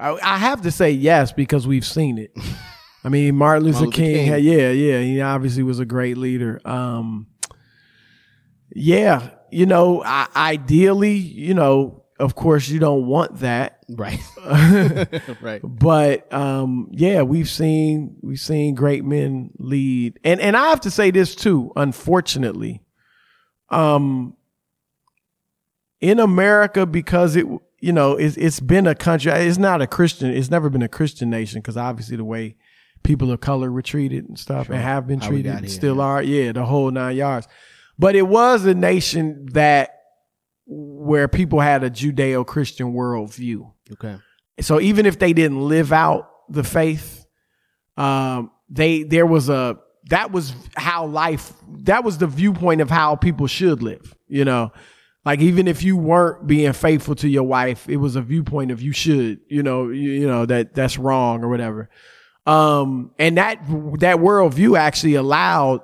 I, I have to say yes because we've seen it. I mean, Martin Luther, Martin Luther King, King. had- yeah, yeah, he obviously was a great leader. Um, yeah, you know, I, ideally, you know, of course, you don't want that, Right. right. but um, yeah, we've seen we've seen great men lead, and and I have to say this too. Unfortunately, um, in America, because it you know it's it's been a country. It's not a Christian. It's never been a Christian nation because obviously the way people of color were treated and stuff and have been treated, and here, still yeah. are. Yeah, the whole nine yards. But it was a nation that where people had a Judeo-Christian worldview Okay. so even if they didn't live out the faith um they there was a that was how life that was the viewpoint of how people should live you know like even if you weren't being faithful to your wife it was a viewpoint of you should you know you, you know that that's wrong or whatever um and that that worldview actually allowed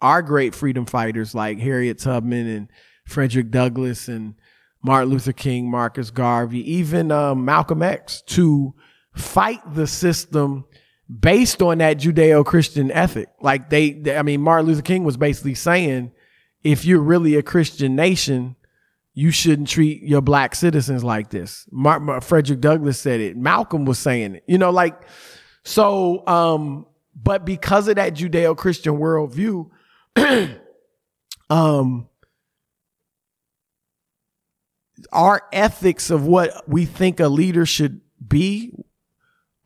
our great freedom fighters like harriet tubman and frederick douglass and Martin Luther King, Marcus Garvey, even um, Malcolm X to fight the system based on that Judeo-Christian ethic. Like they, they- I mean, Martin Luther King was basically saying, if you're really a Christian nation, you shouldn't treat your black citizens like this. Mar- Mar- Frederick Douglass said it. Malcolm was saying it. You know, like so. Um, but because of that Judeo-Christian worldview, um, our ethics of what we think a leader should be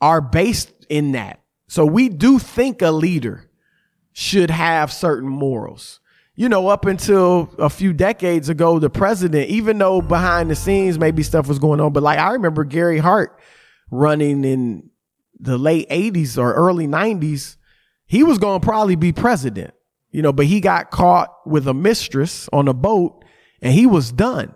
are based in that. So we do think a leader should have certain morals. You know, up until a few decades ago, the president, even though behind the scenes maybe stuff was going on, but like I remember Gary Hart running in the late 80s or early 90s, he was going to probably be president, you know, but he got caught with a mistress on a boat and he was done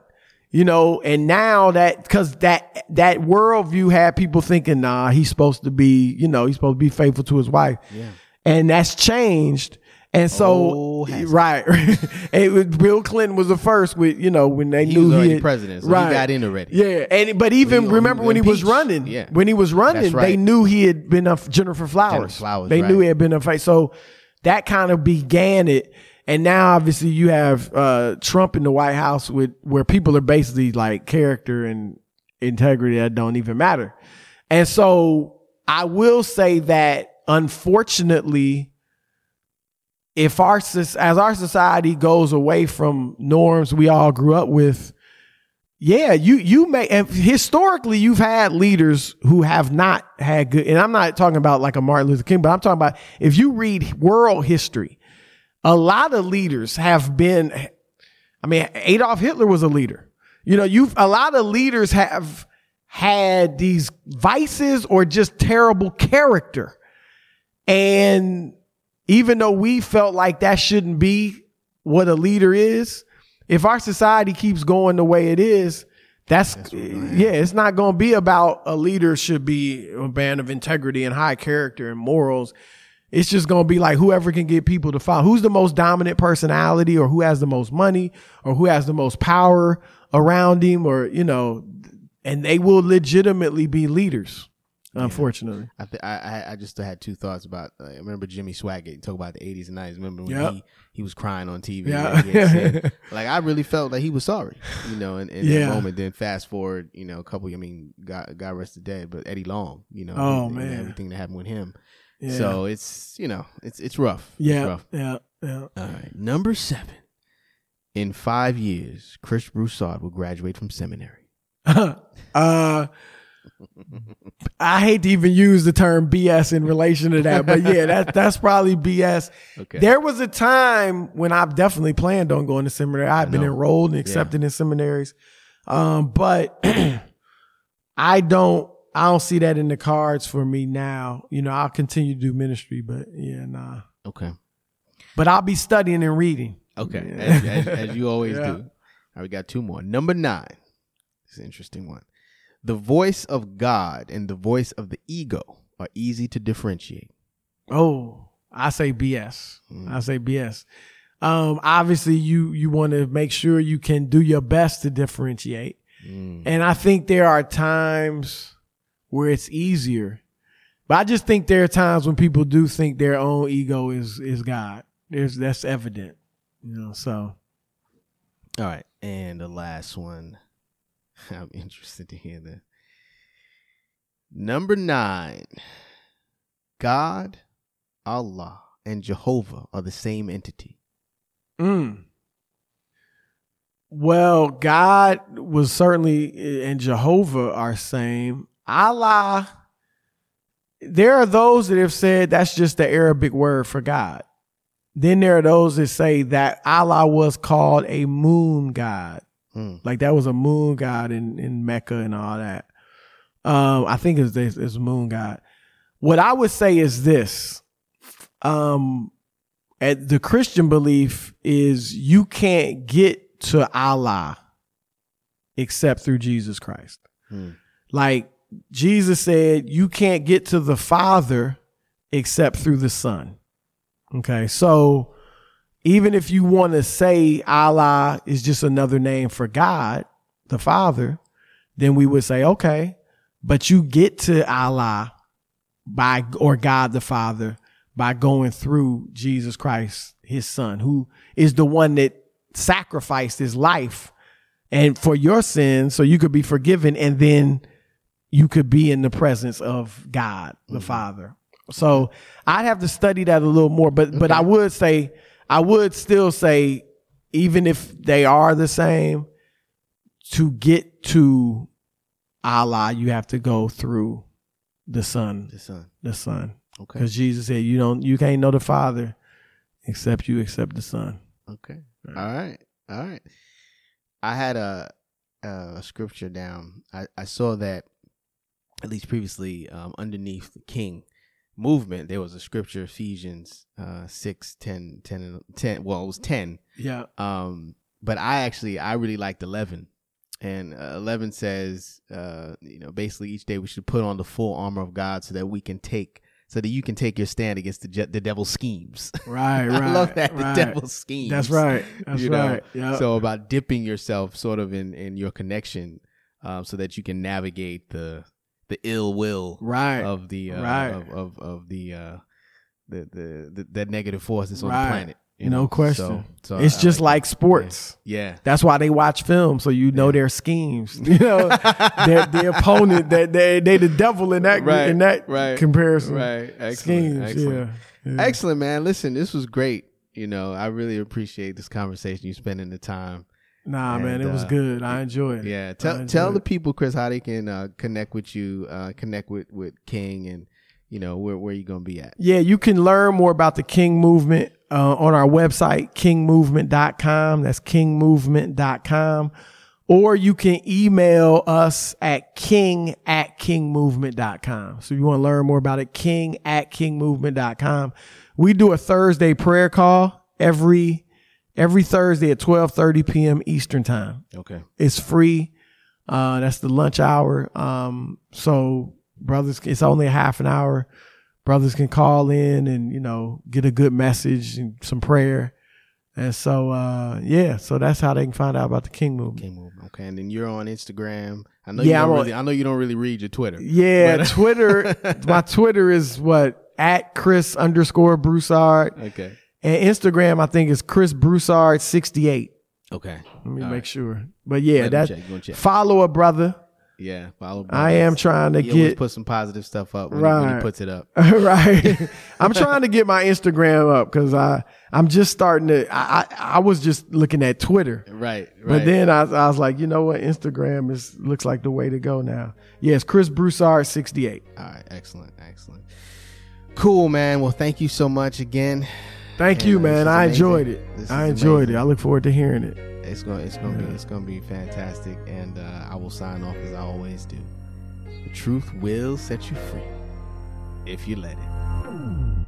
you know? And now that because that that worldview had people thinking nah he's supposed to be you know he's supposed to be faithful to his wife. Yeah. and that's changed and so Oh, right it was, bill clinton was the first with you know when they knew He knew was already had- president, so he got in already. yeah and but even He- remember he when he was running Yeah. when he was running That's they knew he had been a Gennifer Flowers, Flowers, they right. knew he had been a face so that kind of began it and now obviously you have uh, Trump in the White House with where people are basically like character and integrity that don't even matter. And so I will say that unfortunately, if our as our society goes away from norms we all grew up with, yeah, you you may historically you've had leaders who have not had good and I'm not talking about like a Martin Luther King, but I'm talking about if you read world history, a lot of leaders have been I mean, Adolf Hitler was a leader. You know, you've a lot of leaders have had these vices or just terrible character. And even though we felt like that shouldn't be what a leader is, if our society keeps going the way it is, that's, yeah, it's not going to be about a leader should be a man of integrity and high character and morals. It's just going to be like whoever can get people to follow. Who's the most dominant personality or who has the most money or who has the most power around him or, you know, and they will legitimately be leaders. Unfortunately. I, th- I I just had two thoughts about. Uh, I remember Jimmy Swaggart talk about the '80s and '90s. Remember when Yep. he, he was crying on TV? Yeah. and said- like I really felt like he was sorry, you know, in, in Yeah. that moment. Then fast forward, you know, a couple. I mean, God, God rest the dead, but Eddie Long, you know, Oh, and- and man. everything that happened with him. Yeah. So it's you know, it's it's rough. It's yeah, rough. yeah, yeah. All right, number seven. In five years, Chris Broussard will graduate from seminary. uh, I hate to even use the term BS in relation to that, but yeah, that that's probably BS. Okay. There was a time when I've definitely planned on going to seminary. I've been enrolled and accepted in seminaries, um, but I don't. I don't see that in the cards for me now. You know, I'll continue to do ministry, but yeah, nah. Okay. But I'll be studying and reading. Okay, Yeah. as, as, as you always Yeah. do. All right, we got two more. Number nine. It's an interesting one. The voice of God and the voice of the ego are easy to differentiate. Oh, I say BS. Mm. I say BS. Um, obviously you you want to make sure you can do your best to differentiate. Mm. And I think there are times where it's easier. But I just think there are times when people do think their own ego is is God. There's that's evident. You know, so All right, and the last one. I'm interested to hear that. Number nine. God, Allah, and Jehovah are the same entity. Mm. Well, God was certainly and Jehovah are same. Allah, there are those that have said that's just the Arabic word for God. Then there are those that say that Allah was called a moon god. Hmm. Like that was a moon god in, in Mecca and all that. Um, I think it's this it's moon god. What I would say is this. Um, at the Christian belief is you can't get to Allah except through Jesus Christ. Hmm. Like Jesus said, you can't get to the Father except through the Son. Okay. So even if you want to say Allah is just another name for God, the Father, then we would say, okay, but you get to Allah by, or God the Father by going through Jesus Christ, his son, who is the one that sacrificed his life and for your sins so you could be forgiven and then you could be in the presence of God the mm-hmm. Father. So I'd have to study that a little more, but but I would say I would still say even if they are the same, to get to Allah, you have to go through the Son, The son. the Son, Okay. because Jesus said you don't you can't know the Father except you accept the Son. Okay. All right. All right. I had a a scripture down. I, I saw that at least previously um, underneath the king movement there was a scripture Ephesians uh 6 10 10 10 well it was 10 Yeah. um but I actually I really liked 11 and uh, 11 says uh you know basically each day we should put on the full armor of God so that we can take so that you can take your stand against the je- the devil's schemes. Right, right. I love that right. the devil's schemes. That's right. That's you know? right. Yeah. So about dipping yourself sort of in in your connection, um, so that you can navigate the the ill will right. of the uh, Right. of, of of the uh the the the, the negative force that's on the planet. you No know? question. So, so it's I just like that. sports. Yeah. That's why they watch film, so you know Yeah. their schemes. You know, their the opponent that they they the devil in that Right, in that right, comparison. Right. Excellent. Schemes, Excellent. yeah. yeah. Excellent, man. Listen, this was great. You know, I really appreciate this conversation. You spending the time. Nah, man, And, it was uh, good. I enjoyed it. Yeah. Tell tell the people, Chris, how they can uh, connect with you, uh, connect with with King, and you know where where you gonna be at. Yeah, you can learn more about the King Movement uh, on our website, kingmovement.com. That's kingmovement.com. Or you can email us at king at kingmovement.com. So if you want to learn more about it, king at kingmovement.com. We do a Thursday prayer call every every Thursday at 12:30 p.m. Eastern time. Okay. It's free. Uh, that's the lunch hour. Um, so brothers, it's only a half an hour. Brothers can call in and, you know, get a good message and some prayer. And so, uh, yeah, so that's how they can find out about the King movement. King movement. Okay, and then you're on Instagram. I know Yeah, you don't on- really. I know you don't really read your Twitter. Yeah, But- Twitter. my Twitter is what at Chris underscore Broussard, Okay. And Instagram I think is Chris Broussard sixty eight. Okay. Let me All make right. sure. But yeah, Let me that check, go and check. follow a brother. Yeah. Follow. Brother. I am trying to He get put some positive stuff up when, he, when he Right. puts it up. right. I'm trying to get my Instagram up because I I'm just starting to. I, I I was just looking at Twitter. Right. Right. But then I, I was like, you know what? Instagram is looks like the way to go now. Yes, Chris Broussard, 68. All right. Excellent. Excellent. Cool, man. Well, thank you so much again. Thank you, man. I enjoyed it. I enjoyed amazing. it. I look forward to hearing it. It's gonna It's going to Yeah. be. It's to be fantastic. And uh, I will sign off as I always do. The truth will set you free if you let it.